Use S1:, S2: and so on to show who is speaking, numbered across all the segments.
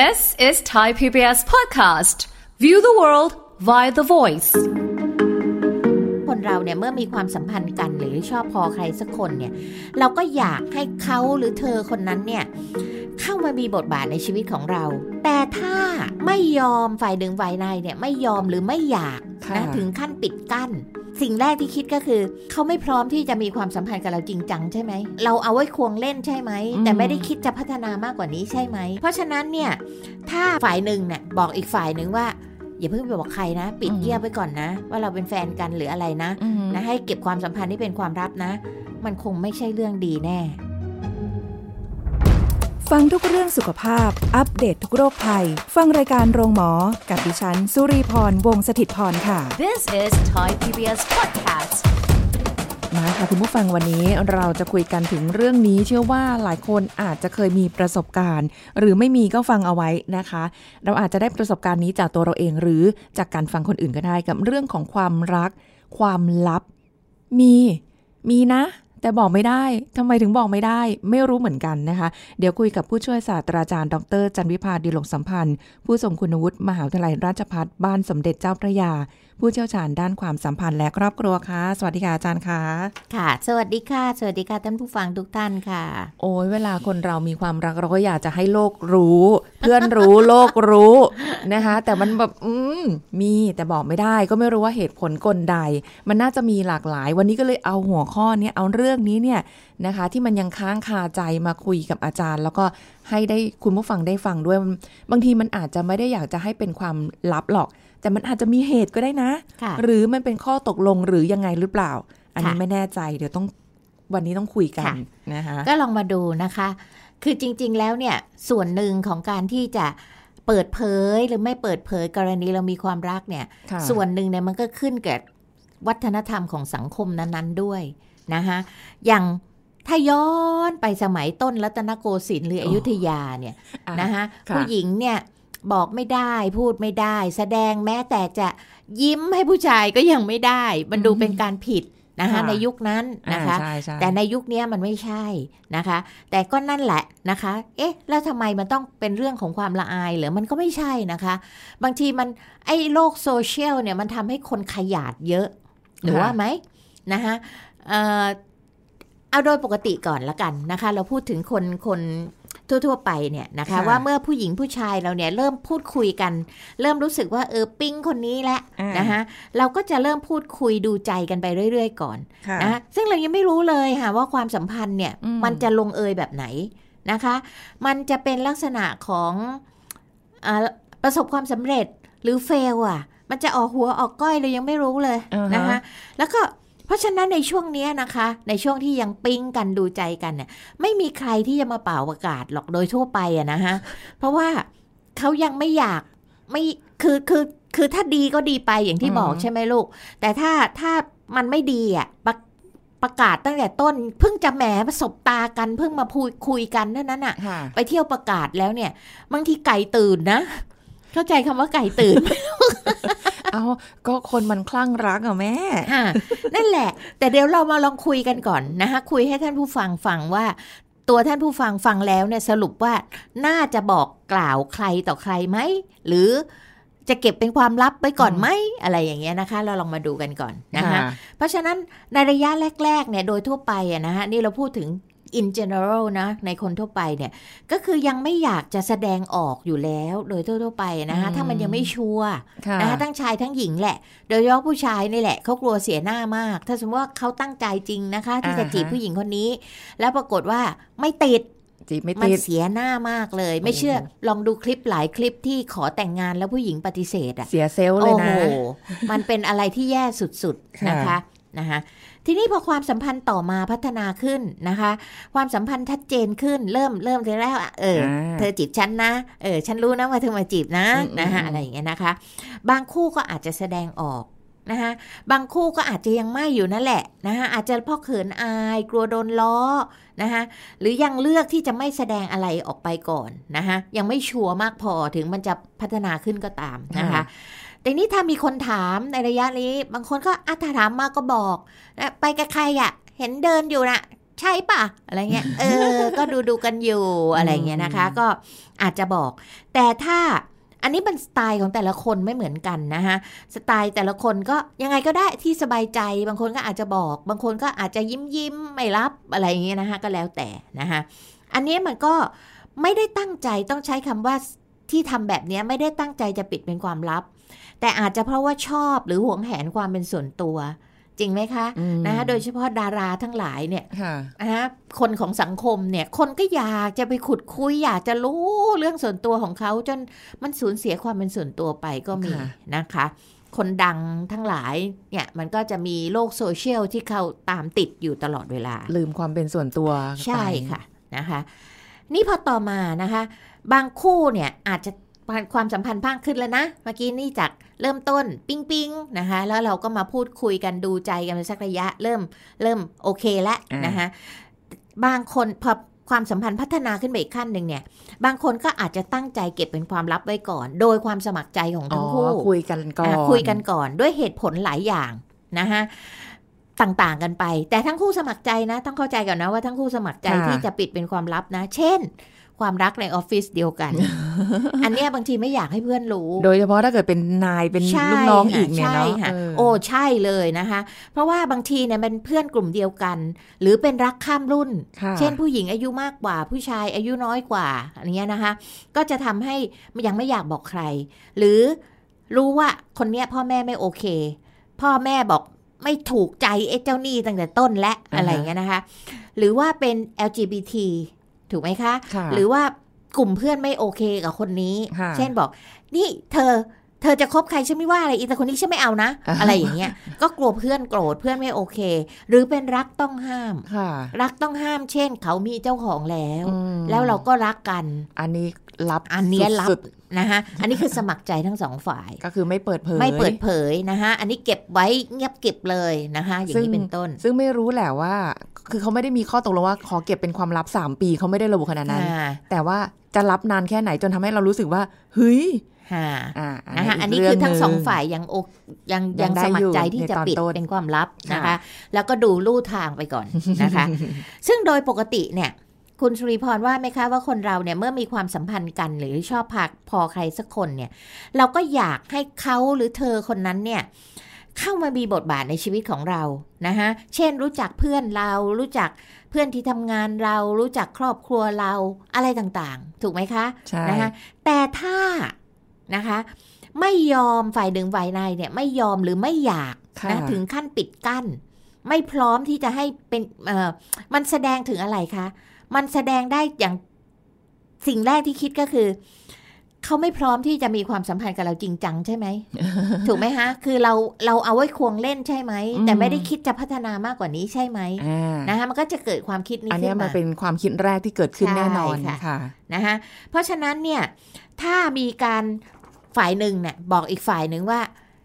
S1: This is Thai PBS podcast. View the world via the voice.
S2: คนเราเนี่ยเมื่อมีความสัมพันธ์กันหรือชอบพอใครสักคนเนี่ย เราก็อยากให้เขาหรือเธอคนนั้นเนี่ยเข้ามามีบทบาทในชีวิตของเรา แต่ถ้าไม่ยอมฝ่ายหนึ่งฝ่ายในเนี่ยไม่ยอมหรือไม่อยาก
S3: ค่ะ
S2: นะถึงขั้นปิดกั้น สิ่งแรกที่คิดก็คือ เขาไม่พร้อมที่จะมีความสัมพันธ์กับเราจริงจังใช่ไหม เราเอาไว้ควงเล่นใช่ไหม
S3: อืม
S2: แต่ไม่ได้คิดจะพัฒนามากกว่านี้ใช่ไหม เพราะฉะนั้นเนี่ย ถ้าฝ่ายหนึ่งเนี่ยบอกอีกฝ่ายหนึ่งว่าอย่าเพิ่งไปบอกใครนะ ปิดเงียบไว้ก่อนนะ ว่าเราเป็นแฟนกันหรืออะไรนะ
S3: อืม
S2: นะให้เก็บความสัมพันธ์ที่เป็นความลับนะ มันคงไม่ใช่เรื่องดีแน่
S4: ฟังทุกเรื่องสุขภาพ อัปเดตททุกโรคภัย ฟังรายการโรงหมอ กับดิฉัน สุรีพร วงศิตพรค่ะ
S1: This is Thai PBS podcast.
S3: มาค่ะคุณผู้ฟังวันนี้เราจะคุยกันถึงเรื่องนี้ เชื่อว่าหลายคนอาจจะเคยมีประสบการณ์ หรือไม่มีก็ฟังเอาไว้นะคะ เราอาจจะได้ประสบการณ์นี้จากตัวเราเองหรือจากการฟังคนอื่นก็ได้กับเรื่องของความรัก ความลับ มี มีนะ แต่บอกไม่ได้ทำไมถึงบอกไม่ได้ ไม่รู้เหมือนกันนะคะ เดี๋ยวคุยกับผู้ช่วยศาสตราจารย์ ดร จันวิพาดีหลงสัมพันธ์ ผู้ทรงคุณวุฒิมหาวิทยาลัยราชภัฏบ้านสมเด็จเจ้าพระยา ผู้เชี่ยวชาญด้านความสัมพันธ์และครอบครัวค่ะ สวัสดีค่ะอาจารย์ค่ะ
S2: ค่ะ สวัสดีค่ะ สวัสดีค่ะท่านผู้ฟังทุกท่านค่ะ
S3: โอ้ยเวลาคนเรามีความรักเราก็อยากจะให้โลกรู้ เพื่อนรู้โลกรู้นะคะ แต่มันแบบอืมมีแต่บอกไม่ได้ก็ไม่รู้ว่าเหตุผลกลใด มันน่าจะมีหลากหลาย วันนี้ก็เลยเอาหัวข้อเนี้ยเอาเรื่องนี้เนี่ย นะคะ ที่มันยังค้างคาใจมาคุยกับอาจารย์ แล้วก็ให้ได้คุณผู้ฟังได้ฟังด้วย บางทีมันอาจจะไม่ได้อยากจะให้เป็นความลับหรอก แต่มันอาจจะมีเหตุก็ได้นะ
S2: ค่ะ
S3: หรือมันเป็นข้อตกลงหรือยังไงหรือเปล่า อันนี้
S2: ค่ะ
S3: ไม่แน่ใจเดี๋ยวต้องวันนี้ต้องคุยกัน
S2: ค่ะ
S3: นะคะ
S2: ก็ลองมาดูนะคะ คือจริง ๆ แล้วเนี่ยส่วนหนึ่งของการที่จะเปิดเผยหรือไม่เปิดเผยกรณีเรามีความรักเนี่ย
S3: ค่ะ
S2: ส่วนหนึ่งเนี่ยมันก็ขึ้นกับวัฒนธรรมของสังคมนั้น ๆ ด้วยนะคะอย่าง ถ้าย้อนไปสมัยต้นรัตนโกสินทร์หรืออยุธยาเนี่ย
S3: อะ
S2: นะคะ
S3: ค่ะ
S2: ผู้หญิงเนี่ยบอกไม่ได้พูดไม่ได้ แสดงแม้แต่จะยิ้มให้ผู้ชายก็ยังไม่ได้ มันดูเป็นการผิดนะคะ
S3: ค่ะ
S2: ในยุคนั้นนะคะ
S3: อ่าใช่ใช่
S2: แต่ในยุคนี้มันไม่ใช่นะคะ แต่ก็นั่นแหละนะคะ เอ๊ะ แล้วทำไมมันต้องเป็นเรื่องของความละอายเหรือมันก็ไม่ใช่นะคะ บางทีมันไอ้โลกโซเชียลเนี่ยมันทำให้คนขยาดเยอะหรือว่าไหมนะคะ เอ่อเอาโดยปกติก่อนละกันนะคะ เราพูดถึงคนคนทั่วๆไปเนี่ยนะคะ
S3: ค่ะ
S2: ว่าเมื่อผู้หญิงผู้ชายเราเนี่ยเริ่มพูดคุยกัน เริ่มรู้สึกว่าเออปิ้งคนนี้แหละ
S3: อ่าน
S2: นะคะเราก็จะเริ่มพูดคุยดูใจกันไปเรื่อย ๆ ก่อน
S3: ค่ะ
S2: นะซึ่งเรายังไม่รู้เลยค่ะว่าความสัมพันธ์เนี่ย
S3: อืม
S2: มันจะลงเอยแบบไหนนะคะ มันจะเป็นลักษณะของอาประสบความสำเร็จหรือเฟลอะ มันจะออกหัวออกก้อยเรายังไม่รู้เลย
S3: อ่าฮะ
S2: นะคะแล้วก็เพ ราะฉะนั้นในช่วงเนี้ยนะคะ ในช่วงที่ยังปิ๊งกันดูใจกันเนี่ยไม่มีใครที่จะมาเป่าประกาศหรอกโดยทั่วไปอะนะฮะเพราะว่าเขายังไม่อยากไม่คือคือคือถ้าดีก็ดีไปอย่างที่
S3: อืม
S2: บอกใช่ไหมลูก แต่ถ้าถ้ามันไม่ดีอะประประกาศตั้งแต่ต้น เพิ่งจะแหมประสบตากันเพิ่งมาพูดคุยกันเท่านั้นอะ
S3: ค่ะ
S2: ไปเที่ยวประกาศแล้วเนี่ย บางทีไก่ตื่นนะ เข้าใจคำว่าไก่ตื่น
S3: เอาก็คนมันคลั่งรักอะแม่
S2: อ่านั่นแหละ แต่เดี๋ยวเรามาลองคุยกันก่อนนะคะคุยให้ท่านผู้ฟังฟังว่า ตัวท่านผู้ฟังฟังแล้วเนี่ยสรุปว่าน่าจะบอกกล่าวใครต่อใครไหม หรือจะเก็บเป็นความลับไว้ก่อนไหมอะไรอย่างเงี้ยนะคะ เราลองมาดูกันก่อนนะคะ เพราะฉะนั้นในระยะแรกๆเนี่ยโดยทั่วไปอะนะฮะนี่เราพูดถึง in general นะในคนทั่วไปเนี่ยก็คือยังไม่อยากจะแสดงออกอยู่แล้วโดยทั่ว ๆ ไปนะคะ
S3: อืม
S2: ถ้ามันยังไม่ชัวร์
S3: ค่ะ
S2: นะคะทั้งชายทั้งหญิงแหละ โดยเฉพาะผู้ชายนี่แหละเขากลัวเสียหน้ามาก ถ้าสมมติว่าเขาตั้งใจจริงนะคะ ที่จะ
S3: อ่าฮะ
S2: จีบผู้หญิงคนนี้ แล้วปรากฏว่าไม่ติด
S3: จีบไม่
S2: มัน
S3: ติด
S2: เสียหน้ามากเลย ไม่
S3: โอ้
S2: เชื่อลองดูคลิปหลายคลิปที่ขอแต่งงานแล้วผู้หญิงปฏิเสธอะ
S3: เสียเซลล์เล
S2: โอ้
S3: ย
S2: โห
S3: นะ
S2: มันเป็นอะไรที่แย่สุดๆ
S3: ค่ะ
S2: นะคะนะคะ ทีนี้พอความสัมพันธ์ต่อมาพัฒนาขึ้นนะคะ ความสัมพันธ์ชัดเจนขึ้นเริ่มเริ่มเสร็จแล้วอะเออ
S3: อ่า
S2: เธอจีบฉันนะเออฉันรู้นะว่าเธอมาจีบนะ
S3: อืม
S2: นะคะ
S3: อืม
S2: อะไรอย่างเงี้ยนะคะ บางคู่ก็อาจจะแสดงออกนะคะบางคู่ก็อาจจะยังไม่อยู่นั่นแหละนะคะอาจจะเพ่อเขินอายกลัวโดนล้อนะคะหรือยังเลือกที่จะไม่แสดงอะไรออกไปก่อนนะคะยังไม่ชัวร์มากพอถึงมันจะพัฒนาขึ้นก็ตามนะคะ
S3: ค่ะ
S2: แต่นี้ถ้ามีคนถามในระยะนี้ บางคนก็อะถ้าถามมาก็บอกนะไปกับใครอะ่ะ เห็นเดินอยู่นะใช่ปะอะไรเงี้ย เออ ก็ดูดูกันอยู่อะไรเงี้ยนะคะ ก็อาจจะบอก แต่ถ้าอันนี้เป็นสไตล์ของแต่ละคนไม่เหมือนกันนะคะสไตล์แต่ละคนก็ยังไงก็ได้ที่สบายใจ บางคนก็อาจจะบอก บางคนก็อาจจะยิ้มยิ้มไม่รับอะไรอย่างเงี้ยนะคะก็แล้วแต่นะคะอันนี้มันก็ไม่ได้ตั้งใจต้องใช้คำว่าที่ทำแบบนี้ไม่ได้ตั้งใจจะปิดเป็นความลับ แต่อาจจะเพราะว่าชอบหรือหวงแหนความเป็นส่วนตัว จริงไหมคะ
S3: อืม
S2: นะคะโดยเฉพาะดาราทั้งหลายเนี่ย
S3: ค่ะ
S2: นะคะคนของสังคมเนี่ย คนก็อยากจะไปขุดคุยอยากจะรู้เรื่องส่วนตัวของเขาจนมันสูญเสียความเป็นส่วนตัวไปก็มี
S3: ค่ะ
S2: นะคะ คนดังทั้งหลายเนี่ยมันก็จะมีโลกโซเชียลที่เขาตามติดอยู่ตลอดเวลา
S3: ลืมความเป็นส่วนตัว
S2: ใช่
S3: ไป
S2: ค่ะนะคะ นี่พอต่อมานะคะ บางคู่เนี่ยอาจจะความสัมพันธ์พังขึ้นแล้วนะ เมื่อกี้นี่จาก เริ่มต้นปิ๊งปิงนะคะแล้วเราก็มาพูดคุยกันดูใจกันไปสักระยะ เริ่มเริ่มโอเคแล้ว
S3: อ่าน
S2: นะคะบางคนพอความสัมพันธ์พัฒนาขึ้นไปอีกขั้นหนึ่งเนี่ย บางคนก็อาจจะตั้งใจเก็บเป็นความลับไว้ก่อน โดยความสมัครใจของ
S3: อ๋อ
S2: ทั้งคู่
S3: คุยกันก่อน
S2: อะคุยกันก่อนด้วยเหตุผลหลายอย่างนะคะ ต่างๆกันไป แต่ทั้งคู่สมัครใจนะ ต้องเข้าใจก่อนนะว่าทั้งคู่สมัครใจ
S3: ค่ะ
S2: ที่จะปิดเป็นความลับนะ เช่น ความรักในออฟฟิศเดียวกัน อันเนี้ยบางทีไม่อยากให้เพื่อนรู้
S3: โดยเฉพาะถ้าเกิดเป็นนายเป็น
S2: ใช่
S3: ลูกน้อง
S2: ค่ะ
S3: อีกเนี่ยเนาะ
S2: ใช่ค่ะ
S3: เออ
S2: โอ้ใช่เลยนะคะ เพราะว่าบางทีเนี่ยเป็นเพื่อนกลุ่มเดียวกัน หรือเป็นรักข้ามรุ่น
S3: ค่ะ
S2: เช่นผู้หญิงอายุมากกว่า ผู้ชายอายุน้อยกว่าอันเนี้ยนะคะ ก็จะทำให้ยังไม่อยากบอกใคร หรือรู้ว่าคนเนี้ยพ่อแม่ไม่โอเค พ่อแม่บอก ไม่ถูกใจไอ้เจ้าหนี้ตั้งแต่ต้นและ
S3: อ่าฮะ
S2: อะไรอย่างเงี้ยนะคะ หรือว่าเป็น LGBT ถูกไหมคะ
S3: ค่ะ
S2: หรือว่ากลุ่มเพื่อนไม่โอเคกับคนนี้
S3: ค่ะ
S2: เช่นบอก นี่เธอเธอจะคบใครฉันไม่ว่าอะไรอีแต่คนนี้ฉันไม่เอานะ
S3: อ่า
S2: อะไรอย่างเงี้ยก็กลัวเพื่อนโกรธเพื่อนไม่โอเค หรือเป็นรักต้องห้าม
S3: ค่ะ
S2: รักต้องห้าม เช่น เขามีเจ้าของแล้ว
S3: อืม
S2: แล้วเราก็รักกัน
S3: อันนี้ ลับ
S2: อันเนี้ยลับ
S3: สุด
S2: นะคะอันนี้คือสมัครใจทั้งสองฝ่าย
S3: ๆก็คือไม่เปิดเผย
S2: ไม่เปิดเผยนะคะอันนี้เก็บไว้เงียบเก็บเลยนะคะอย่างนี้เป็นต้น
S3: ซึ่งไม่รู้แหละว่า คือเขาไม่ได้มีข้อตกลงว่าขอเก็บเป็นความลับ 3 ปีเขาไม่ได้ระบุขนาดนั้น
S2: อ่า
S3: แต่ว่าจะรับนานแค่ไหนจนทำให้เรารู้สึกว่าเฮ้ย
S2: ค่ะ
S3: อ่า
S2: นะคะ
S3: ก
S2: อันนี้
S3: เรื่
S2: คือทั้ง
S3: ห
S2: สองฝ่ายยังโอยัง
S3: ยั
S2: ยังง
S3: ได้
S2: สมัครใจ
S3: อยู่
S2: ที่
S3: ใน
S2: จะ
S3: ตอน
S2: ปิด
S3: ต้น
S2: เป็นความลับนะคะ
S3: ค่ะ
S2: แล้วก็ดูลู่ทางไปก่อนนะคะ ซึ่งโดยปกติเนี่ย คุณสุริพรว่าไหมคะว่าคนเราเนี่ยเมื่อมีความสัมพันธ์กันหรือชอบพักพอใครสักคนเนี่ย เราก็อยากให้เขาหรือเธอคนนั้นเนี่ยเข้ามามีบทบาทในชีวิตของเรานะคะเช่นรู้จักเพื่อนเรา รู้จักเพื่อนที่ทำงานเรา รู้จักครอบครัวเราอะไรต่างๆ ถูกไหมคะ
S3: ใช่
S2: นะคะแต่ถ้านะคะ ไม่ยอมฝ่ายหนึ่งฝ่ายในเนี่ยไม่ยอมหรือไม่อยาก
S3: ค่ะ
S2: นะถึงขั้นปิดกั้น ไม่พร้อมที่จะให้เป็นเอ่อมันแสดงถึงอะไรคะ มันแสดงได้อย่างสิ่งแรกที่คิดก็คือ เขาไม่พร้อมที่จะมีความสัมพันธ์กับเราจริงจังใช่ไหม ถูกไหมฮะ คือเราเราเอาไว้ควงเล่นใช่ไหม
S3: อืม
S2: แต่ไม่ได้คิดจะพัฒนามากกว่านี้ใช่ไหม
S3: อ่า
S2: นะคะมันก็จะเกิดความคิดนี้
S3: อัน
S2: ขึ้
S3: เนี้ย
S2: น
S3: มัน
S2: มา
S3: เป็นความคิดแรกที่เกิดขึ้น
S2: ใช่
S3: แน่นอน
S2: ค่ะ
S3: ค่ะ
S2: นะคะเพราะฉะนั้นเนี่ยถ้ามีการฝ่ายหนึ่งเนี่ยบอกอีกฝ่ายหนึ่งว่า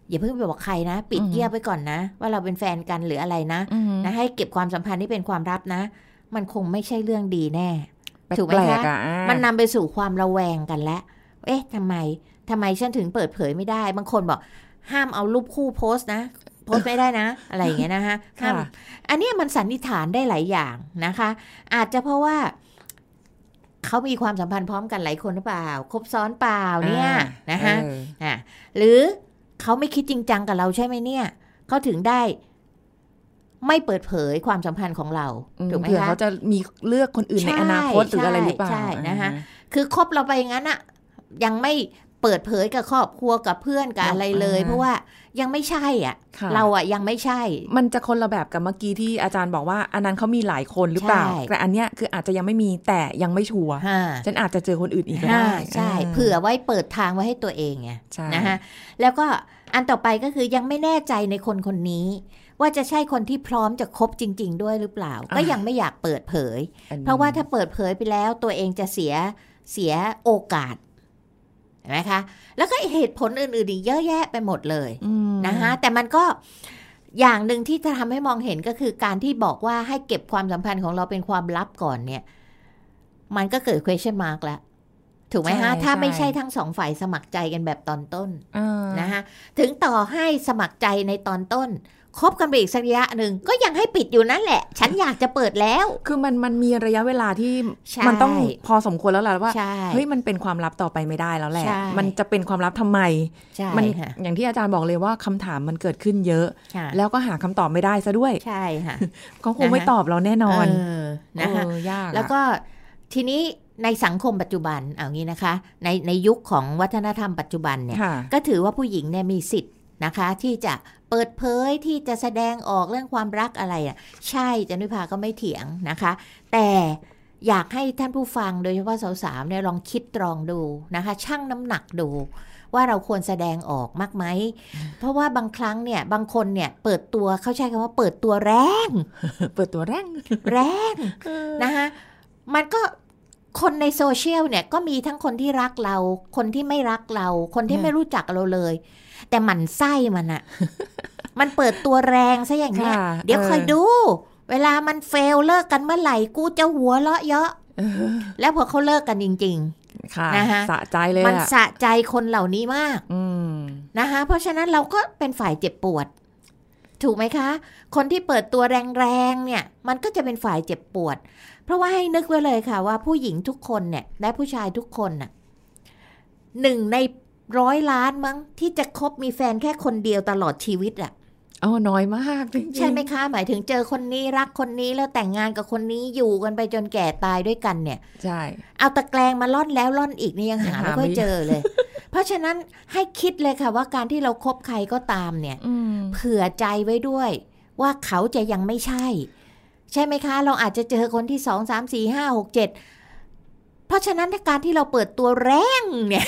S2: อย่าเพิ่งไปบอกใครนะ ปิด
S3: อือฮึ
S2: เงียบไว้ก่อนนะ ว่าเราเป็นแฟนกันหรืออะไรนะ
S3: อืม
S2: นะให้เก็บความสัมพันธ์ที่เป็นความลับนะ มันคงไม่ใช่เรื่องดีแน่ถูกไหม
S3: แปล
S2: คะ
S3: กๆอะอ่า
S2: มันนำไปสู่ความระแวงกันแล้วเอ๊ะทำไมทำไมฉันถึงเปิดเผยไม่ได้ บางคนบอกห้ามเอารูปคู่โพสต์นะโพสต์ไม่ได้นะ อะไรอย่างเงี้ยนะคะห้าม
S3: ค่ะ
S2: อันเนี้ยมันสันนิษฐานได้หลายอย่างนะคะ อาจจะเพราะว่าเขามีความสัมพันธ์พร้อมกันหลายคนหรือเปล่าครบซ้อนเปล่าเนี่ย
S3: อ่า
S2: นะคะ
S3: เออ
S2: อะหรือเขาไม่คิดจริงจังกับเราใช่ไหมเนี่ยเขาถึงได้ ไม่เปิดเผยความสัมพันธ์ของเรา
S3: อืม
S2: ถูกไหม
S3: เผื่อ
S2: คะ
S3: เขาจะมีเลือกคนอื่นใน
S2: ใช่
S3: อนาคตหรืออะไรหรือเปล่า
S2: ใช่นะคะ
S3: อ่า
S2: คือคบเราไปอย่างนั้นอะยังไม่เปิดเผยกับครอบครัวกับเพื่อนกับอะไรเลย
S3: อ่า
S2: เพราะว่ายังไม่ใช่อะ
S3: ค่ะ
S2: เราอะยังไม่ใช่
S3: มันจะคนละแบบกับเมื่อกี้ที่อาจารย์บอกว่า อันนั้นเขามีหลายคนหรือเปล่า
S2: ใช่
S3: แต่อันเนี้ยคืออาจจะยังไม่มีแต่ยังไม่ชัวร์
S2: ฮะ
S3: ฉันอาจจะเจอคนอื่นอีกก็
S2: ฮะ
S3: ได้
S2: ใช่าเผื่อไว้เปิดทางไว้ให้ตัวเองไง
S3: ใช่
S2: นะคะแล้วก็อันต่อไปก็คือยังไม่แน่ใจในคนคนนี้ ว่าจะใช่คนที่พร้อมจะคบจริง ๆ ด้วยหรือเปล่า ก็ยังไม่อยากเปิดเผย
S3: อันนี้
S2: เพราะว่าถ้าเปิดเผยไปแล้วตัวเองจะเสียเสียโอกาสเห็นไหมคะ แล้วก็เหตุผลอื่นๆอีกเยอะแยะไปหมดเลย
S3: อืม
S2: นะคะแต่มันก็อย่างหนึ่งที่จะทำให้มองเห็นก็คือการที่บอกว่าให้เก็บความสัมพันธ์ของเราเป็นความลับก่อนเนี่ย มันก็เกิด question mark แล้วถูกไหมฮะ ถ้าไม่ใช่ทั้งสองฝ่ายสมัครใจกันแบบตอนต้น
S3: อ่า
S2: นะคะถึงต่อให้สมัครใจในตอนต้น คบกันไปอีกสักระยะหนึ่งก็ยังให้ปิดอยู่นั่นแหละ ฉันอยากจะเปิดแล้ว
S3: คือมันมันมีระยะเวลาที่
S2: ใช่
S3: มันต้องพอสมควรแล้วล่ะว่า
S2: ใช่
S3: เฮ้ยมันเป็นความลับต่อไปไม่ได้แล้วแหละ
S2: ใช่
S3: มันจะเป็นความลับทำไม
S2: ใช่
S3: มัน
S2: ค่ะ
S3: อย่างที่อาจารย์บอกเลยว่าคำถามมันเกิดขึ้นเยอะ
S2: ค่ะ
S3: แล้วก็หาคำตอบไม่ได้ซะด้วย
S2: ใช่ค่ะ
S3: เขาคงไม่
S2: นะคะ
S3: ตอบเราแน่นอน
S2: เออนะคะ
S3: เออยากอะ
S2: แล้วก็ทีนี้ในสังคมปัจจุบันเอางี้นะคะ ในในยุคของวัฒนธรรมปัจจุบันเนี่ย
S3: ค่ะ
S2: ก็ถือว่าผู้หญิงเนี่ยมีสิทธิ์นะคะที่จะ เปิดเผยที่จะแสดงออกเรื่องความรักอะไรอะ ใช่จันวิภาก็ไม่เถียงนะคะ แต่อยากให้ท่านผู้ฟังโดยเฉพาะสาวๆเนี่ยลองคิดตรองดูนะคะ ชั่งน้ำหนักดูว่าเราควรแสดงออกมากไหม เพราะว่าบางครั้งเนี่ยบางคนเนี่ยเปิดตัวเขาใช้คำว่าเปิดตัวแรง
S3: เปิดตัวแรง
S2: แรงนะคะมันก็คนในโซเชียลเนี่ยก็มีทั้งคนที่รักเรา คนที่ไม่รักเรา คนที่
S3: อืม
S2: ไม่รู้จักเราเลย แต่หมันไส้มันอะมันเปิดตัวแรงซะอย่างเนี้ย
S3: ค่ะ
S2: เดี๋ยวคอยดู เวลามันเฟลเลิกกันเมื่อไหร่กูจะหัวเราะเยาะ
S3: เออ
S2: แล้วพอเขาเลิกกันจริง
S3: ค่ะ
S2: นะคะ
S3: สะใจเลย
S2: ๆมัน
S3: อะ
S2: สะใจคนเหล่านี้มาก
S3: อืม
S2: นะคะเพราะฉะนั้นเราก็เป็นฝ่ายเจ็บปวด ถูกไหมคะ คนที่เปิดตัวแรงๆเนี่ย มันก็จะเป็นฝ่ายเจ็บปวด เพราะว่าให้นึกไว้เลยค่ะว่าผู้หญิงทุกคนเนี่ย และผู้ชายทุกคนน่ะหนึ่งใน ร้อยล้านมั้งที่จะคบมีแฟนแค่คนเดียวตลอดชีวิตอะ
S3: อ๋อน้อยมากจริงๆ
S2: ใช่ไหมคะหมายถึงเจอคนนี้รักคนนี้แล้วแต่งงานกับคนนี้อยู่กันไปจนแก่ตายด้วยกันเนี่ย
S3: ใช่
S2: เอาตะแกรงมาล่อนแล้วล่อนอีกนี่ยังหา
S3: ยังหา
S2: ไม่ค่อย
S3: ไม่
S2: เจอเลย เพราะฉะนั้นให้คิดเลยค่ะว่าการที่เราครบใครก็ตามเนี่ย
S3: อืม
S2: เผื่อใจไว้ด้วย ว่าเขาจะยังไม่ใช่ ใช่ไหมคะ เราอาจจะเจอคนที่สองสามสี่ห้าหกเจ็ดเพราะฉะนั้นถ้าการที่เราเปิดตัวแรงเนี่ย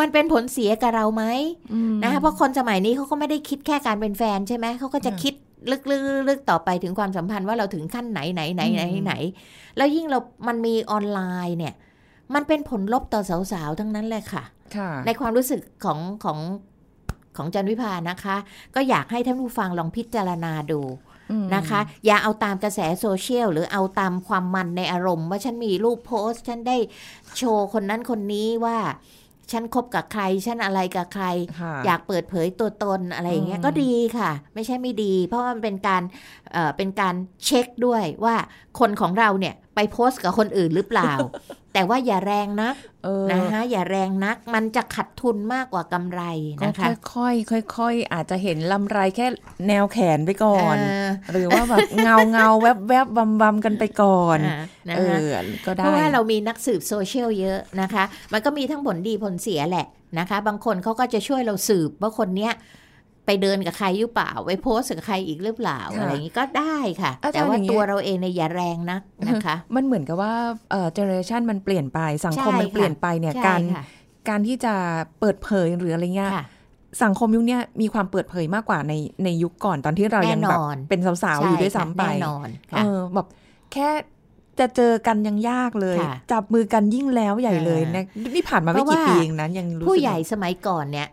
S2: มันเป็นผลเสียกับเราไหม
S3: อืม
S2: นะคะเพราะคนสมัยนี้เขาก็ไม่ได้คิดแค่การเป็นแฟนใช่ไหมเขาก็จะ
S3: ค่ะ
S2: คิดลึกๆๆต่อไปถึงความสัมพันธ์ว่าเราถึงขั้นไหนไหนไหนไหน
S3: อืม
S2: ไหน แล้วยิ่งเรา มันมีออนไลน์เนี่ย มันเป็นผลลบต่อสาวๆ ทั้งนั้นเลยค่ะ
S3: ค่ะ
S2: ในความรู้สึกของของของจันวิพานะคะ ก็อยากให้ท่านผู้ฟังลองพิจารณาดู
S3: อืม
S2: นะคะ อย่าเอาตามกระแสโซเชียลหรือเอาตามความมันในอารมณ์ ว่าฉันมีรูปโพสต์ ฉันได้โชว์คนนั้นคนนี้ว่า ฉันคบกับใคร ฉันอะไรกับใคร
S3: ค่ะ
S2: อยากเปิดเผยตัวตนอะไรอย่างเงี้ย
S3: อืม
S2: ก็ดีค่ะ ไม่ใช่ไม่ดี เพราะว่ามันเป็นการเอ่อเป็นการเช็คด้วยว่าคนของเราเนี่ยไปโพสต์กับคนอื่นหรือเปล่า แต่ว่าอย่าแรงนัก
S3: เออ
S2: นะคะอย่าแรงนัก มันจะขัดทุนมากกว่ากำไร
S3: ก็
S2: นะคะ
S3: ค่อยๆค่อยๆอาจจะเห็นลำไรแค่แนวแขนไปก่อน
S2: เออ
S3: หรือว่าแบบเงาเงาแวบแวบๆบำๆกันไปก่อน
S2: อ่านะ
S3: เอ
S2: คะ
S3: อก็
S2: เพ
S3: ได้
S2: ราะว่าเรามีนักสืบโซเชียลเยอะนะคะ มันก็มีทั้งผลดีผลเสียแหละนะคะ บางคนเขาก็จะช่วยเราสืบว่าคนเนี้ย ไปเดินกับใครหรือเปล่า ไปโพสต์กับใครอีกหรือเปล่า
S3: ค่ะ
S2: อะไรอย่างนี้ก็ได้ค่ะ
S3: อาจารย์
S2: แต่ว่า
S3: อย่างนี้
S2: ตัวเราเองเนี่ยอย่าแรงนักนะคะ
S3: มันเหมือนกับว่าเอ่อเจเนอเรชันมันเปลี่ยนไปสังคม
S2: ใช่
S3: มันเปลี่ยนไปเนี่ย
S2: ใช่
S3: การ
S2: ค่ะ
S3: การที่จะเปิดเผยหรืออะไรเงี้ย
S2: ค่ะ
S3: สังคมยุคเนี้ยมีความเปิดเผยมากกว่าในในยุคก่อนตอนที่เรายังแบบ
S2: แน่นอน
S3: เป็นสาวๆอยู่ด้วยซ้ำไป
S2: แน่นอน
S3: เอ
S2: ค่ะ
S3: อแบบแค่จะเจอกันยังยากเลย
S2: ค่ะ
S3: จับมือกันยิ่งแล้วใหญ่เลย
S2: อ่า
S3: นะนี่ผ่านมาไม่
S2: เพราะ
S3: กี่
S2: ว่า
S3: ปีเองนะยังรู้สึก
S2: ผู้ใหญ่สมัยก่อนเนี่ย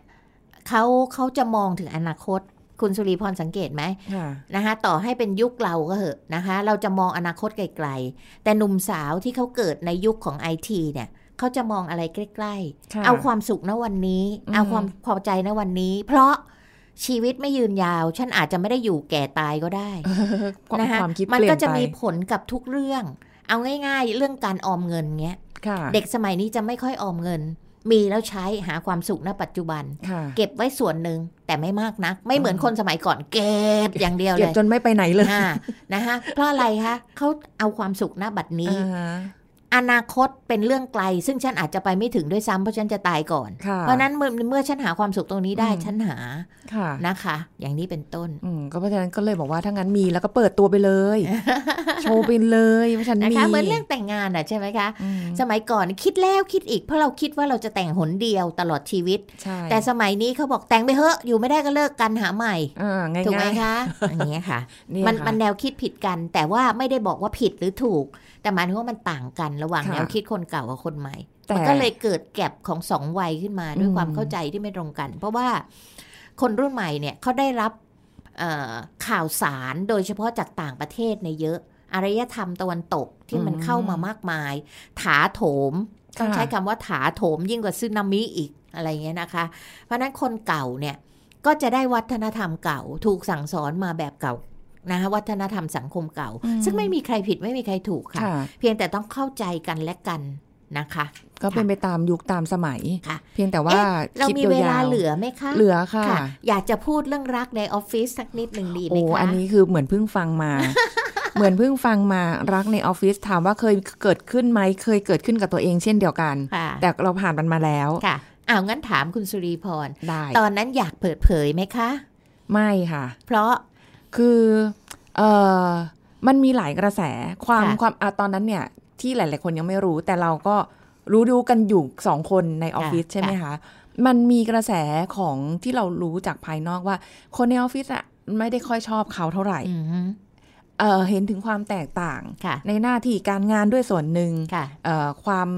S2: เขาเขาจะมองถึงอนาคต คุณสุริพรสังเกตไหม
S3: ค่ะ
S2: นะคะต่อให้เป็นยุคเราก็เหอะนะคะ เราจะมองอนาคตไกลๆ แต่หนุ่มสาวที่เขาเกิดในยุคของไอทีเนี่ยเขาจะมองอะไรใกล้
S3: ค่ะ
S2: ๆเอาความสุขณวันนี้
S3: อืม
S2: เอาความพอใจณวันนี้ เพราะชีวิตไม่ยืนยาว ฉันอาจจะไม่ได้อยู่แก่ตายก็ได้
S3: ความ
S2: นะคะ
S3: ความคิด
S2: มัน
S3: เปลี่ย
S2: ก็
S3: น
S2: จะ
S3: ไป
S2: มีผลกับทุกเรื่อง เอาง่าย ๆ เรื่องการออมเงินเงี้ย
S3: ค่ะ
S2: เด็กสมัยนี้จะไม่ค่อยออมเงิน มีแล้วใช้หาความสุขณปัจจุบัน
S3: ค่ะ
S2: เก็บไว้ส่วนหนึ่งแต่ไม่มากนัก ไม่เหมือนคนสมัยก่อนเก็บอย่างเดียว
S3: เก็
S2: เล
S3: บ
S2: ย
S3: จนไม่ไปไหนเลย
S2: อ่านะคะเพราะอะไรคะเขาเอาความสุขณบัดนี้
S3: อ่าฮะ
S2: อนาคตเป็นเรื่องไกล ซึ่งฉันอาจจะไปไม่ถึงด้วยซ้ำเพราะฉันจะตายก่อน
S3: ค่ะ
S2: เพราะนั้นเมื่อเมื่อฉันหาความสุขตรงนี้ได้
S3: อืม
S2: ฉันหา
S3: ค่ะ
S2: นะคะ อย่างนี้เป็นต้น
S3: อืมก็เพราะฉะนั้นก็เลยบอกว่าถ้างั้นมีแล้วก็เปิดตัวไปเลย โชว์ไปเลยว่าฉัน
S2: นะ
S3: มี
S2: คะเหมือนเรื่องแต่งงานอะใช่ไหมคะ
S3: อืม
S2: สมัยก่อนคิดแล้วคิดอีกเพราะเราคิดว่าเราจะแต่งหนเดียวตลอดชีวิต
S3: ใช่
S2: แต่สมัยนี้เขาบอกแต่งไปเถอะอยู่ไม่ได้ก็เลิกกันหาใหม่
S3: อ่าง่ายๆ
S2: ถูกไหมคะอย่างเงี้ยค่ะ
S3: เนี่ย
S2: มัน
S3: ค่ะ
S2: มันแนวคิดผิดกัน แต่ว่าไม่ได้บอกว่าผิดหรือถูก แต่หมายถึงว่ามันต่างกันระหว่าง
S3: ค่ะ
S2: แนวคิดคนเก่ากับคนใหม่
S3: แต่
S2: มันก็เลยเกิดแก็บของสองวัยขึ้นมาด้วย
S3: อืม
S2: ความเข้าใจที่ไม่ตรงกัน เพราะว่าคนรุ่นใหม่เนี่ยเขาได้รับเอ่อข่าวสารโดยเฉพาะจากต่างประเทศในยเยอะอารยธรรมตะวันตกที่มันเข้ามามากมาย ถาโถมต้องใช้คำว่าถาโถมยิ่งกว่าซึนามิอีกอะไรเงี้ยนะคะ เพราะฉะนั้นคนเก่าเนี่ยก็จะได้วัฒนธรรมเก่าถูกสั่งสอนมาแบบเก่า นะคะวัฒนธรรมสังคมเก่า
S3: อืม
S2: ซึ่งไม่มีใครผิดไม่มีใครถูกค่ะ
S3: ค่ะ
S2: เพียงแต่ต้องเข้าใจกันและกันนะคะ
S3: ก็เป็นไปตามยุคตามสมัย
S2: ค่ะ
S3: เพียงแต่ว่า
S2: เอ๊ะเรา
S3: คิด
S2: มีเวยาลาว
S3: ๆ
S2: เหลือไหมคะ
S3: เหลือค่ะ
S2: ค่ะ อยากจะพูดเรื่องรักในออฟฟิศสักนิดหนึ่งดีไหม
S3: โอ้
S2: คะ
S3: อันนี้คือเหมือนเพิ่งฟังมาเหมือนเพิ่งฟังมารักในออฟฟิศถามว่าเคยเกิดขึ้นไหมเคยเกิดขึ้นกับตัวเองเช่นเดียวกัน
S2: ค่ะ
S3: แต่เราผ่านมันมาแล้ว
S2: ค่ะอ้าวงั้นถามคุณสุรีพร
S3: ได้
S2: ตอนนั้นอยากเปิดเผยไหมคะ
S3: ไม่ค่ะ
S2: เพราะ
S3: คือเออมันมีหลายกระแสความ
S2: ค่ะ
S3: ความอะตอนนั้นเนี่ย ที่หลาย ๆ คนยังไม่รู้ แต่เราก็รู้ดูกันอยู่สองคนในออฟฟิศใช่ไหมคะมันมีกระแสของที่เรารู้จากภายนอกว่า คนในออฟฟิศอะไม่ได้ค่อยชอบเขาเท่าไหร่
S2: อืม
S3: เออเห็นถึงความแตกต่าง
S2: ค่ะ
S3: ในหน้าที่การงานด้วยส่วนหนึ่ง
S2: ค่ะ
S3: เอ่อความ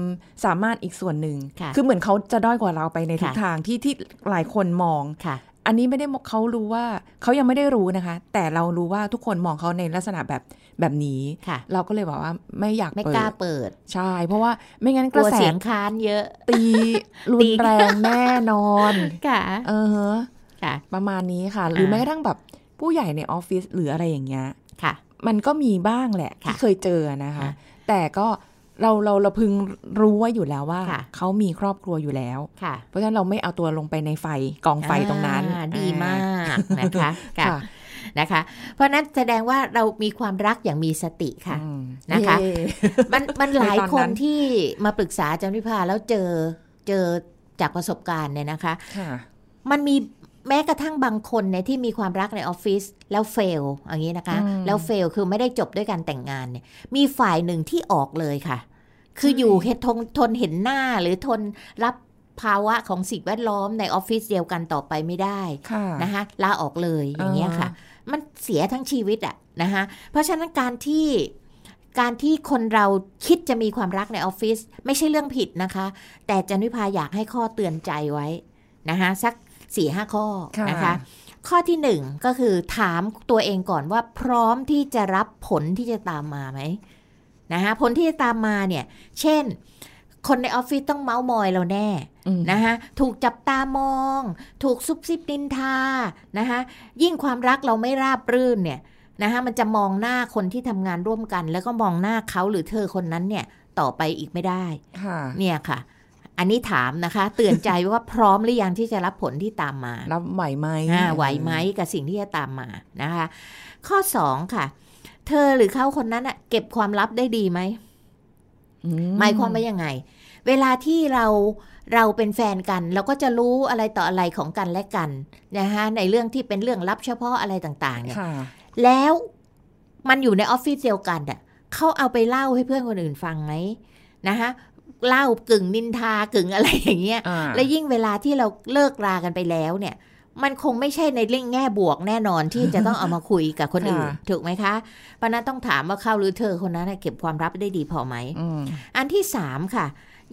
S3: สามารถอีกส่วนหนึ่ง
S2: ค่ะ
S3: อเหมือนเขาจะด้อยกว่าเราไปในทุก
S2: ค่ะ
S3: ทางที่ที่หลายคนมอง
S2: ค่ะ
S3: อันนี้ไม่ได้บอกเขารู้ว่าเขายังไม่ได้รู้นะคะ แต่เรารู้ว่าทุกคนมองเขาในลักษณะแบบแบบนี้
S2: ค่ะ
S3: เราก็เลยบอกว่าไม่อยาก
S2: ไม่
S3: เปิ
S2: กล้า
S3: ด
S2: เปิด
S3: ใช่ เพราะว่าไม่งั้น
S2: ก
S3: ก
S2: ลั
S3: ระ
S2: ว
S3: แส
S2: เสียงค้านเยอะ
S3: ตีรุ
S2: ตี
S3: นแรงแน่นอน
S2: ค่ะ
S3: เออฮะ
S2: ค่ะ
S3: ประมาณนี้ค่ะ หรือ
S2: อ่า
S3: แม้กระทั่งแบบผู้ใหญ่ในออฟฟิศหรืออะไรอย่างเงี้ย
S2: ค่ะ
S3: มันก็มีบ้างแหละ
S2: ค่ะ
S3: ที่เคยเจอนะคะ
S2: ค่ะ
S3: แต่ก็ เราเราเราพึงรู้ไว้อยู่แล้วว่า
S2: ค่ะ
S3: เขามีครอบครัวอยู่แล้ว
S2: ค่ะ
S3: เพราะฉะนั้นเราไม่เอาตัวลงไปในไฟกองไฟตรงนั้น
S2: อ่าดี
S3: อ่
S2: มากนะคะค่ะ
S3: ค่ะ
S2: นะคะ เพราะฉะนั้นแสดงว่าเรามีความรักอย่างมีสติค่ะ
S3: อืม
S2: นะคะ
S3: เย่
S2: มันมันหลาย
S3: ในตอน
S2: คน
S3: นั้น
S2: ที่มาปรึกษาอาจารย์วิภาแล้วเจอเจอจากประสบการณ์เนี่ยนะคะ
S3: ค่ะ
S2: มันมีแม้กระทั่งบางคนเนี่ยที่มีความรักในออฟฟิศแล้วเฟลอย่างนี้นะคะ
S3: อืม
S2: แล้วเฟลคือไม่ได้จบด้วยการแต่งงานเนี่ยมีฝ่ายหนึ่งที่ออกเลยค่ะ คืออยู่เห็นทนทนเห็นหน้าหรือทนรับภาวะของสิ่งแวดล้อมในออฟฟิศเดียวกันต่อไปไม่ได้
S3: ค่ะ
S2: นะคะลาออกเลยอย่างเงี้ยค่ะ มันเสียทั้งชีวิตอะนะคะเพราะฉะนั้นการที่การที่คนเราคิดจะมีความรักในออฟฟิศไม่ใช่เรื่องผิดนะคะ แต่จันวิพาอยากให้ข้อเตือนใจไว้นะคะสักสี่ห้าข้อ
S3: ค่ะ
S2: นะคะข้อที่หนึ่งก็คือถามตัวเองก่อนว่าพร้อมที่จะรับผลที่จะตามมาไหม นะคะผลที่จะตามมาเนี่ย เช่น คนในออฟฟิศต้องเมาส์มอยเราแน่
S3: อืม
S2: นะคะถูกจับตามอง ถูกซุบซิบนินทานะคะยิ่งความรักเราไม่ราบรื่นเนี่ยนะคะมันจะมองหน้าคนที่ทำงานร่วมกัน แล้วก็มองหน้าเขาหรือเธอคนนั้นเนี่ยต่อไปอีกไม่ได้
S3: ค่ะ
S2: เนี่ยค่ะ อันนี้ถามนะคะ เตือนใจว่าพร้อมหรือยังที่จะรับผลที่ตามมา
S3: รับไหวไหม
S2: อ่าไหวไหมกับสิ่งที่จะตามมานะคะ ข้อสองค่ะ เธอหรือเขาคนนั้นอะเก็บความลับได้ดีไหม
S3: อื
S2: หมายความว่ายังไง เวลาที่เราเราเป็นแฟนกัน เราก็จะรู้อะไรต่ออะไรของกันและกันนะคะในเรื่องที่เป็นเรื่องลับเฉพาะอะไรต่าง ๆ เนี่ย
S3: ค่ะ
S2: แล้วมันอยู่ในออฟฟิศเดียวกันอะเขาเอาไปเล่าให้เพื่อนคนอื่นฟังไหมนะคะเล่ากึ่งนินทากึ่งอะไรอย่างเงี้ย
S3: อ่า
S2: และยิ่งเวลาที่เราเลิกรากันไปแล้วเนี่ย มันคงไม่ใช่ในเรื่องแง่บวกแน่นอนที่จะต้องเอามาคุยกับคนอื่น
S3: ค่ะ
S2: ถูกไหมคะเพราะนั้นต้องถามว่าเขาหรือเธอคนนั้นน่ะเก็บความลับได้ดีพอไหม
S3: อืม
S2: อันที่สามค่ะ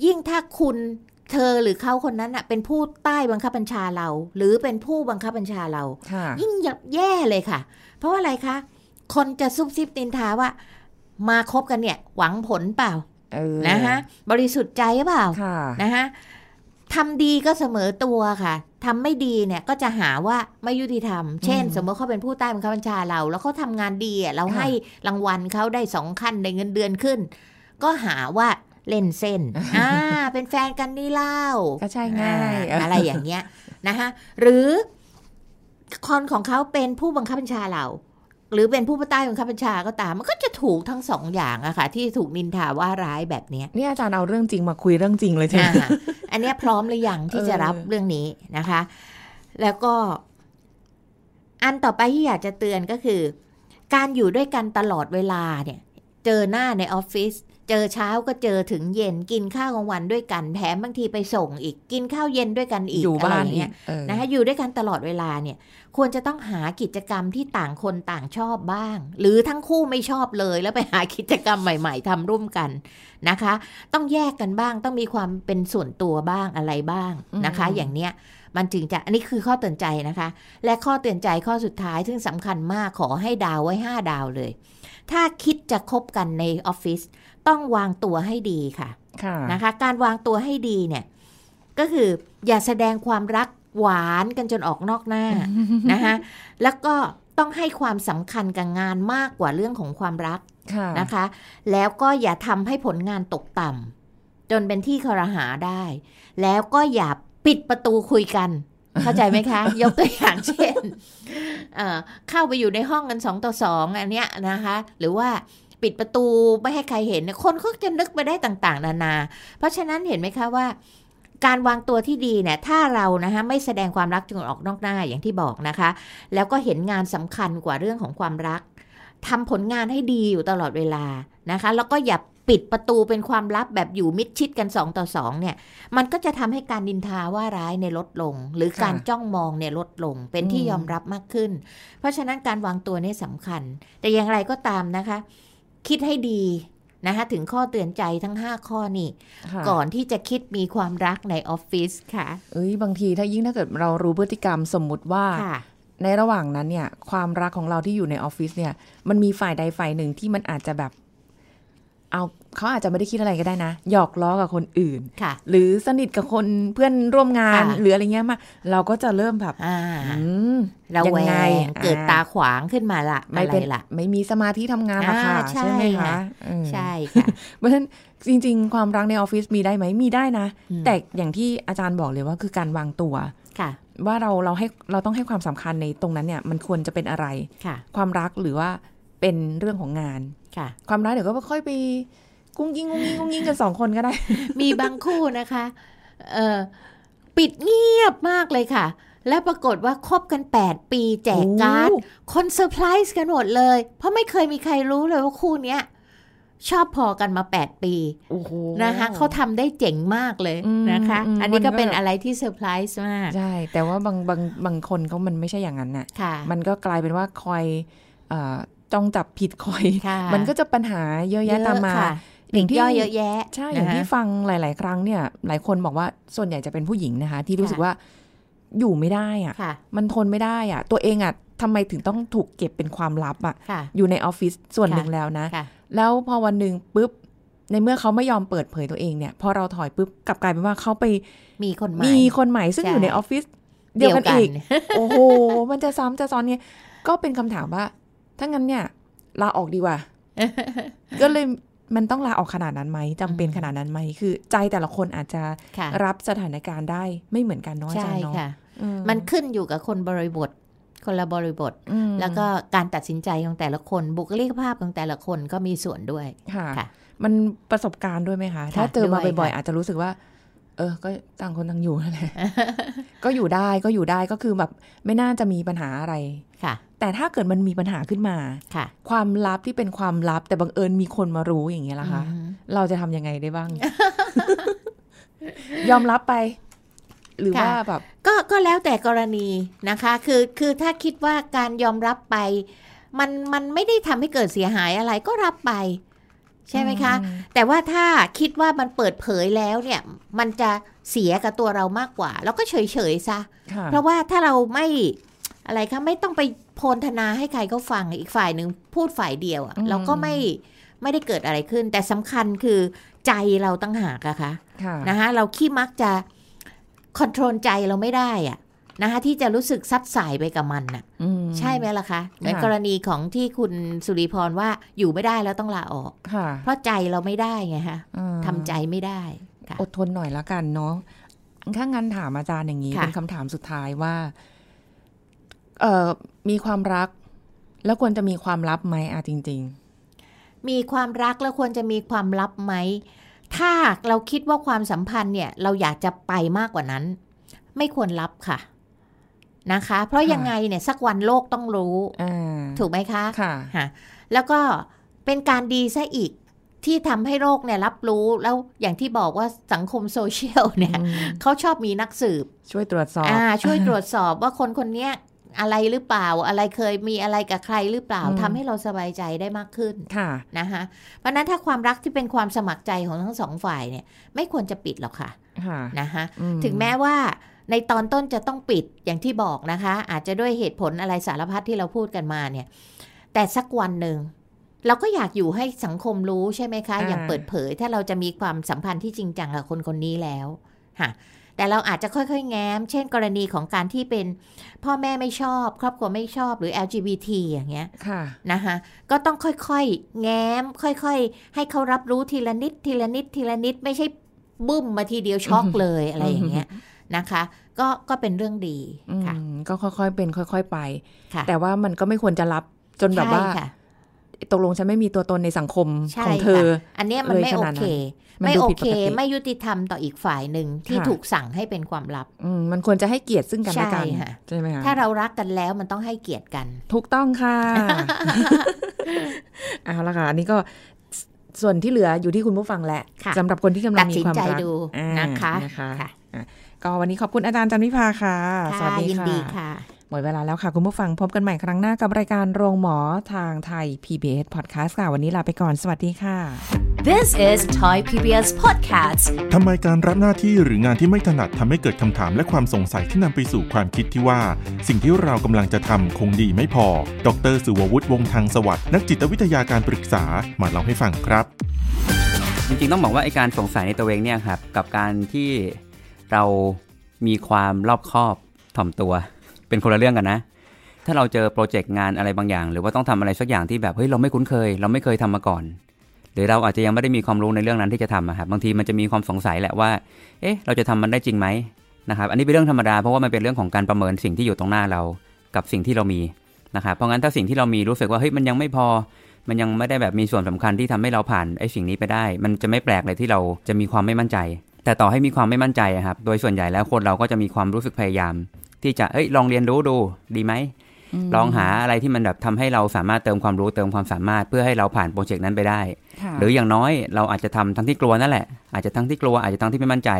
S2: ยิ่งถ้าคุณเธอหรือเขาคนนั้นอะเป็นผู้ใต้บังคับบัญชาเรา หรือเป็นผู้บังคับบัญชาเรา
S3: ค่ะ
S2: ยิ่งยับแย่เลยค่ะ เพราะว่าอะไรคะคนจะซุบซิบนินทาว่า มาคบกันเนี่ย หวังผลเปล่า
S3: เออ
S2: นะฮะบริสุทธิ์ใจหรือเปล่า
S3: ค่ะ
S2: นะฮะ ทำดีก็เสมอตัวค่ะทำไม่ดีเนี่ยก็จะหาว่าไม่ยุติธรรม เช่น
S3: อืม
S2: สมมติเขาเป็นผู้ใต้บังคับบัญชาเรา แล้วเขาทำงานดีอะเรา
S3: ค่ะ
S2: ให้รางวัลเขาได้สองขั้นได้เงินเดือนขึ้น ก็หาว่าเล่นเส้น อ่า เป็นแฟนกันนี่เล่า
S3: ก็ใช่ง่าย
S2: อ่อะไรอย่างเงี้ยนะคะหรือคนของเขาเป็นผู้บังคับบัญชาเรา หรือเป็นผู้ใต้บังคับบัญชาก็ตาม มันก็จะถูกทั้งสองอย่างอะค่ะ ที่ถูกนินทาว่าร้ายแบบเนี้ย
S3: นี่อาจารย์เอาเรื่องจริงมาคุยเรื่องจริงเลยใช่ไหม
S2: อ่าอันเนี้ยพร้อมหรือยังที่จะรับ
S3: เออ
S2: เรื่องนี้นะคะ แล้วก็ อันต่อไปที่อยากจะเตือนก็คือ การอยู่ด้วยกันตลอดเวลาเนี่ย เจอหน้าในออฟฟิศ เจอเช้าก็เจอถึงเย็นกินข้าวกลางวันด้วยกันแถมบางทีไปส่งอีกกินข้าวเย็นด้วยกันอีก
S3: อยู่บ้านะ
S2: ไร
S3: อี
S2: เงี้
S3: ก
S2: ย
S3: เออ
S2: นะคะอยู่ด้วยกันตลอดเวลาเนี่ย ควรจะต้องหากิจกรรมที่ต่างคนต่างชอบบ้าง หรือทั้งคู่ไม่ชอบเลยแล้วไปหากิจกรรมใหม่ ๆทำร่วมกันนะคะ ต้องแยกกันบ้างต้องมีความเป็นส่วนตัวบ้างอะไรบ้างนะคะ
S3: อืม
S2: อย่างเนี้ยมันจึงจะ อันนี้คือข้อเตือนใจนะคะ และข้อเตือนใจข้อสุดท้ายซึ่งสำคัญมากขอให้ดาวไว้ 5 ดาวเลย ถ้าคิดจะคบกันในออฟฟิศ ต้องวางตัวให้ดีค่ะ
S3: ค่ะ
S2: นะคะ การวางตัวให้ดีเนี่ย ก็คืออย่าแสดงความรักหวานกันจนออกนอกหน้านะคะแล้วก็ต้องให้ความสำคัญกับงานมากกว่าเรื่องของความรัก
S3: ค่ะ
S2: นะคะ แล้วก็อย่าทำให้ผลงานตกต่ำจนเป็นที่คอรหาได้ แล้วก็อย่าปิดประตูคุยกัน เข้าใจไหมคะ ยกตัวอย่างเช่นเอ่อเข้าไปอยู่ในห้องกันสองต่อสองอันเนี้ยนะคะ หรือว่า ปิดประตูไม่ให้ใครเห็นเนี่ยคนเขาจะนึกไปได้ต่างๆ นานา เพราะฉะนั้นเห็นไหมคะว่า การวางตัวที่ดีเนี่ยถ้าเรานะคะไม่แสดงความรักจนออกนอกหน้าอย่างที่บอกนะคะ แล้วก็เห็นงานสำคัญกว่าเรื่องของความรักทำผลงานให้ดีอยู่ตลอดเวลานะคะ แล้วก็อย่าปิดประตูเป็นความลับแบบอยู่มิดชิดกันสองต่อสองเนี่ย มันก็จะทำให้การดินทาว่าร้ายในลดลง หรือการจ้องมองเนี่ยลดลงเป็นที่ยอมรับมากขึ้น เพราะฉะนั้นการวางตัวนี่สำคัญ แต่อย่างไรก็ตามนะคะ คิดให้ดีนะคะถึงข้อเตือนใจทั้ง 5 ข้อนี่
S3: ค่ะ
S2: ก่อนที่จะคิดมีความรักในออฟฟิศค่ะ
S3: เอ้ยบางทีถ้ายิ่งถ้าเกิดเรารู้พฤติกรรมสมมุติว่า
S2: ค่ะ
S3: ในระหว่างนั้นเนี่ย ความรักของเราที่อยู่ในออฟฟิศเนี่ย มันมีฝ่ายใดฝ่ายหนึ่งที่มันอาจจะแบบ เอาเขาอาจจะไม่ได้คิดอะไรก็ได้นะ หยอกล้อกับคนอื่น
S2: ค่ะ
S3: หรือสนิทกับคนเพื่อนร่วมงาน
S2: ค่ะ
S3: หรืออะไรเงี้ยมา เราก็จะเริ่มแบบ
S2: อ่า
S3: อืม
S2: ระแว
S3: ยังไง
S2: งเกิด
S3: อ่า
S2: ตาขวางขึ้นมาละ
S3: ไม่
S2: อะไร
S3: เป็น
S2: ล่ะ
S3: ไม่มีสมาธิทำงานหรอกค่ะ
S2: อ่าใช่
S3: ใช่ไหมคะ
S2: ค่ะ
S3: อืม
S2: ใช่ค่ะ
S3: เพราะฉะนั้นจริง ๆ ความรักในออฟฟิศมีได้ไหมมีได้นะ
S2: อืม
S3: แต่อย่างที่อาจารย์บอกเลยว่าคือการวางตัว
S2: ค่ะ
S3: ว่าเราเราให้เราต้องให้ความสำคัญในตรงนั้นเนี่ยมันควรจะเป็นอะไร
S2: ค่ะ
S3: ความรักหรือว่า เป็นเรื่องของงาน
S2: ค่ะ
S3: ความรักเดี๋ยวก็ค่อยไปกุ้งกิ้งกุ้งกิ้งกุ้งกิ้งกันสองคนก็ได้
S2: มีบางคู่นะคะ เออปิดเงียบมากเลยค่ะ และปรากฏว่าคบกัน 8 ปีแจกการ์ด
S3: โอ้
S2: คนเซอร์ไพรส์กันหมดเลย เพราะไม่เคยมีใครรู้เลยว่าคู่เนี้ยชอบพอกันมา 8 ปี
S3: โอ้โห
S2: นะคะเขาทำได้เจ๋งมากเลย
S3: อืม
S2: นะคะ
S3: อืม
S2: อันนี้ก็
S3: มันก็
S2: เป็นอะไรที่เซอร์ไพรส์มาก
S3: ใช่ แต่ว่าบางบางบางคนเขามันไม่ใช่อย่างนั้นน่ะ
S2: ค่ะ
S3: มันก็กลายเป็นว่าคอยเอ่อ จ้องจับผิดคอย
S2: ค่ะ
S3: มันก็จะปัญหาเยอะแยะตามมา
S2: ค่ะ
S3: อย่างที่
S2: ย่อยเยอะแยะ
S3: ใช่อย่าง
S2: นะคะ
S3: ที่ฟังหลาย ๆ ครั้งเนี่ย หลายคนบอกว่าส่วนใหญ่จะเป็นผู้หญิงนะคะ ที่รู้สึก
S2: ค่ะ
S3: ว่าอยู่ไม่ได้อะ
S2: ค่ะ
S3: มันทนไม่ได้อะตัวเองอะทำไมถึงต้องถูกเก็บเป็นความลับอะ
S2: ค่ะ
S3: อยู่ในออฟฟิศส่วน
S2: ค่ะ
S3: หนึ่งแล้วนะ
S2: ค่ะ
S3: แล้วพอวันหนึ่งปุ๊บ ในเมื่อเขาไม่ยอมเปิดเผยตัวเองเนี่ย พอเราถอยปุ๊บกลับกลายเป็นว่าเขาไป
S2: มีคนใหม่
S3: มีคนใหม่ซึ่ง
S2: ใช่
S3: อยู่ในออฟฟิศเดียวกันอีก โอ้โห มันจะซ้ำจะซ้อนเนี่ย ก็เป็นคำถามว่า ถ้างั้นเนี่ยลาออกดีกว่า ก็เลยมันต้องลาออกขนาดนั้นไหมจำเป็น
S2: อืม
S3: ขนาดนั้นไหมคือ ใจแต่ละคนอาจจะ
S2: ค่ะ
S3: รับสถานการณ์ได้ไม่เหมือนกันเน้อย
S2: ใช่
S3: ใจเนาะ
S2: ค่ะ
S3: อื
S2: มันขึ้นอยู่กับคนบริบท คนละบริบท
S3: อืม
S2: แล้วก็การตัดสินใจของแต่ละคนบุคลิกภาพของแต่ละคนก็มีส่วนด้วย
S3: ค่ะ
S2: ค่ะ
S3: มันประสบการณ์ด้วยไหมคะ
S2: ค่ะ
S3: ถ้าเจอมา
S2: ด้วย
S3: บ่อย
S2: ค่ะ
S3: ๆอาจจะรู้สึกว่า เออ ก็ต่างคนต่างอยู่นั่นแหละก็อยู่ได้ก็อยู่ได้ก็คือแบบไม่น่าจะมีปัญหาอะไร
S2: ค่ะ
S3: แต่ถ้าเกิดมันมีปัญหาขึ้นมา
S2: ค่ะ
S3: ความลับที่เป็นความลับ แต่บังเอิญมีคนมารู้อย่างเงี้ยล่ะคะ
S2: อืม
S3: เราจะทำยังไงได้บ้าง ยอมรับไป หรือ
S2: ค่ะ
S3: ว่าแบบ
S2: ก็ก็แล้วแต่กรณีนะคะ คือคือถ้าคิดว่าการยอมรับไป มันมันไม่ได้ทำให้เกิดเสียหายอะไรก็รับไป ใช่ไหมคะ
S3: อืม
S2: แต่ว่าถ้าคิดว่ามันเปิดเผยแล้วเนี่ยมันจะเสียกับตัวเรามากกว่าเราก็เฉยเฉยๆซะ
S3: ค่ะ
S2: เพราะว่าถ้าเราไม่อะไรคะไม่ต้องไปโพลธนาให้ใครเขาฟังอีกฝ่ายหนึ่งพูดฝ่ายเดียวอะ
S3: อืม
S2: เราก็ไม่ไม่ได้เกิดอะไรขึ้น แต่สำคัญคือใจเราตั้งหากอะคะ
S3: ค่ะ
S2: นะคะเราขี้มักจะคอนโทรลใจเราไม่ได้อะ นะคะที่จะรู้สึกซัดสายไปกับมันน่ะ
S3: อืม
S2: ใช่ไหมล่ะคะเหมือน
S3: ค่ะ
S2: กรณีของที่คุณสุริพรว่าอยู่ไม่ได้แล้วต้องลาออก
S3: ค่ะ
S2: เพราะใจเราไม่ได้ไงคะ
S3: อืม
S2: ทำใจไม่ได้ค่ะ
S3: อดทนหน่อยละกันเนาะถ้างั้นถามอาจารย์อย่างนี้
S2: ค่ะ
S3: เป็นคำถามสุดท้ายว่าเอ่อมีความรัก แล้วควรจะมีความลับไหมอะจริง
S2: มีความรักแล้วควรจะมีความลับไหมถ้าเราคิดว่าความสัมพันธ์เนี่ย เราอยากจะไปมากกว่านั้น ไม่ควรลับค่ะ นะคะ เพราะ
S3: ค่ะ
S2: ยังไงเนี่ยสักวันโลกต้องรู้
S3: ๆอ่า
S2: ถูกไหมคะ
S3: ค่ะ
S2: ค่ะแล้วก็เป็นการดีซะอีกที่ทำให้โลกเนี่ยรับรู้แล้วอย่างที่บอกว่าสังคมโซเชียลเนี่ย
S3: อืม
S2: เขาชอบมีนักสืบ
S3: ช่วยตรวจสอบ
S2: อ่าช่วยตรวจสอบว่าคนคนเนี้ยอะไรหรือเปล่าอะไรเคยมีอะไรกับใครหรือเปล่า
S3: อืม
S2: ทำให้เราสบายใจได้มากขึ้น
S3: ค่ะ
S2: นะคะเพราะฉะนั้นถ้าความรักที่เป็นความสมัครใจของทั้งสองฝ่ายเนี่ย ไม่ควรจะปิดหรอกค่ะ
S3: ค่ะ
S2: นะคะ
S3: อื
S2: ถึงแม้ว่า ในตอนต้นจะต้องปิดอย่างที่บอกนะคะ อาจจะด้วยเหตุผลอะไรสารพัดที่เราพูดกันมาเนี่ย แต่สักวันหนึ่งเราก็อยากอยู่ให้สังคมรู้ใช่ไหมคะ อย่างเปิดเผย ถ้าเราจะมีความสัมพันธ์ที่จริงจังกับคนคนนี้แล้วค่ะแต่เราอาจจะค่อยๆ แง้ม เช่นกรณีของการที่เป็นพ่อแม่ไม่ชอบ ครอบครัวไม่ชอบหรือ LGBT อย่างเงี้ย
S3: ค่ะ
S2: นะคะก็ต้องค่อยๆ แง้ม ค่อยๆ ให้เขารับรู้ทีละนิดทีละนิดทีละนิดไม่ใช่บึ้มมาทีเดียวช็อกเลยอะไรอย่างเงี้ย นะคะ ก็ก็เป็นเรื่องดีค่ะ
S3: อืมก็ค่อยๆเป็นค่อย ๆไป
S2: ค่ะ
S3: แต่ว่ามันก็ไม่ควรจะรับจนแบบว่า
S2: ใช่ค่ะ
S3: ตกลงฉันไม่มีตัวตนในสังคม
S2: ใช่
S3: ของเธอ
S2: ค่ะอันเนี้ยมัน
S3: เลย
S2: ไม่
S3: ข
S2: โอ
S3: นาดนั้น
S2: เค
S3: มัน
S2: ไม่
S3: ดู
S2: โอ
S3: ผิด
S2: เค
S3: ปกติ
S2: ไม่ยุติธรรมต่ออีกฝ่ายหนึ่งที่
S3: ค่ะ
S2: ถูกสั่งให้เป็นความลับ
S3: อืมมันควรจะให้เกียรติซึ่งกันและกัน
S2: ใช่ค่ะ
S3: ใช่ไหมคะ
S2: ถ้าเรารักกันแล้วมันต้องให้เกียรติกัน
S3: ถูกต้องค่ะ เอาละค่ะ อันนี้ก็ส่วนที่เหลืออยู่ที่คุณผู้ฟังแหละ
S2: ค่ะ
S3: สำหรับคนที่กำลั
S2: ตั
S3: ง
S2: ด
S3: มี
S2: สิน
S3: ความ
S2: ใจ
S3: รัก
S2: ดู
S3: อ่า
S2: นะคะ
S3: นะคะ
S2: ค่ะ
S3: อะ ก็วันนี้ขอบคุณอาจารย์จันวิภาค่ะ สวัสดี
S2: ยิน
S3: ค่ะ
S2: ดีค่ะ
S3: หมดเวลาแล้วค่ะ คุณผู้ฟังพบกันใหม่ครั้งหน้ากับรายการโรงหมอทางไทย PBS Podcast ค่ะ วันนี้ลาไปก่อน สวัสดีค่ะ
S1: This is Thai PBS Podcast
S5: ทำไมการรับหน้าที่หรืองานที่ไม่ถนัดทำให้เกิดคำถามและความสงสัยที่นำไปสู่ความคิดที่ว่า สิ่งที่เรากำลังจะทำคงดีไม่พอ ดรสุวัตวงศ์ทางสวัสดิ์นักจิตวิทยาการปรึกษามาเล่าให้ฟังครับ
S6: จริงๆต้องบอกว่าไอการสงสัยในตัวเองเนี่ยครับกับการที่ เรามีความรอบคอบถ่อมตัว เป็นคนละเรื่องกันนะ ถ้าเราเจอโปรเจกต์งานอะไรบางอย่าง หรือว่าต้องทำอะไรสักอย่างที่แบบเฮ้ยเราไม่คุ้นเคย เราไม่เคยทำมาก่อน หรือเราอาจจะยังไม่ได้มีความรู้ในเรื่องนั้นที่จะทำอะครับบางทีมันจะมีความสงสัยแหละว่า เอ๊ะ เราจะทำมันได้จริงไหมนะครับ อันนี้เป็นเรื่องธรรมดาเพราะว่ามันเป็นเรื่องของการประเมินสิ่งที่อยู่ตรงหน้าเรา กับสิ่งที่เรามีนะครับเพราะงั้นถ้าสิ่งที่เรามีรู้สึกว่าเฮ้ยมันยังไม่พอ มันยังไม่ได้แบบมีส่วนสำคัญที่ทำให้เราผ่านไอ้สิ่งนี้ไปได้ มันจะไม่แปลกเลยที่เราจะมีความไม่มั่นใจ แต่ต่อให้มีความไม่มั่นใจอะครับ โดยส่วนใหญ่แล้วคนเราก็จะมีความรู้สึกพยายาม ที่จะเอ้ยลองเรียนรู้ดูดีไหมลองหาอะไรที่มันแบบทำให้เราสามารถเติมความรู้เติมความสามารถเพื่อให้เราผ่านโปรเจกต์นั้นไปได้ หรืออย่างน้อยเราอาจจะทำทั้งที่กลัวนั่นแหละ อาจจะทั้งที่กลัวอาจจะทั้งที่ไม่มั่นใจ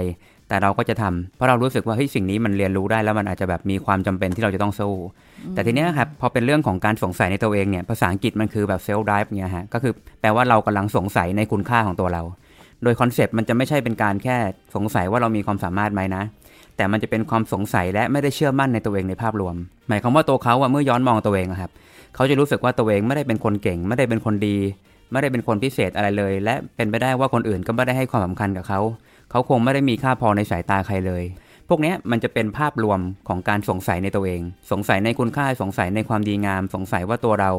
S6: แต่เราก็จะทำเพราะเรารู้สึกว่าเฮ้ยสิ่งนี้มันเรียนรู้ได้แล้วมันอาจจะแบบมีความจำเป็นที่เราจะต้องสู้แต่ทีเนี้ยครับพอเป็นเรื่องของการสงสัยในตัวเองเนี่ยภาษาอังกฤษมันคือแบบเซลล์ไดฟ์เนี่ยฮะก็คือแปลว่าเรากำลังสงสัยในคุณค่าของตัวเรา โดยคอนเซปต์มันจะไม่ใช่เป็นการแค่สงสัยว่าเรามีความสามารถไหมนะ แต่มันจะเป็นความสงสัยและไม่ได้เชื่อมั่นในตัวเองในภาพรวม หมายความว่าตัวเขาอะเมื่อย้อนมองตัวเองครับ เขาจะรู้สึกว่าตัวเองไม่ได้เป็นคนเก่ง ไม่ได้เป็นคนดี ไม่ได้เป็นคนพิเศษอะไรเลย และเป็นไปได้ว่าคนอื่นก็ไม่ได้ให้ความสำคัญกับเขา เขาคงไม่ได้มีค่าพอในสายตาใครเลย พวกนี้มันจะเป็นภาพรวมของการสงสัยในตัวเอง สงสัยในคุณค่า สงสัยในความดีงาม สงสัยว่าตัวเรา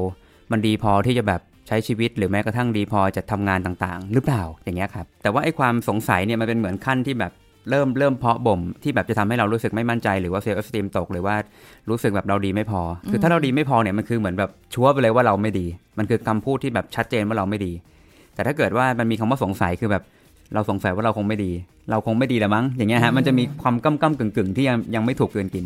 S6: มันดีพอที่จะแบบ ช้ชีวิตหรือแม้กระทั่งดีพอจะทำงานต่างๆ หรือเปล่าอย่างเงี้ยครับแต่ว่าไอ้ความสงสัยเนี่ยมันเป็นเหมือนขั้นที่แบบเริ่มเริ่มเพาะบ่มที่แบบจะทำให้เรารู้สึกไม่มั่นใจหรือว่าเซลล์เอสติมตกหรือว่ารู้สึกแบบเราดีไม่พอ คือถ้าเราดีไม่พอเนี่ยมันคือเหมือนแบบชัวร์ไปเลยว่าเราไม่ดี มันคือคำพูดที่แบบชัดเจนว่าเราไม่ดี แต่ถ้าเกิดว่ามันมีคำว่าสงสัยคือแบบเราสงสัยว่าเราคงไม่ดี เราคงไม่ดีแหละมั้งอย่างเงี้ยฮะมันจะมีความก้ำก้ำกึ่งกึ่งที่ยังยังไม่ถูกกลืนกิน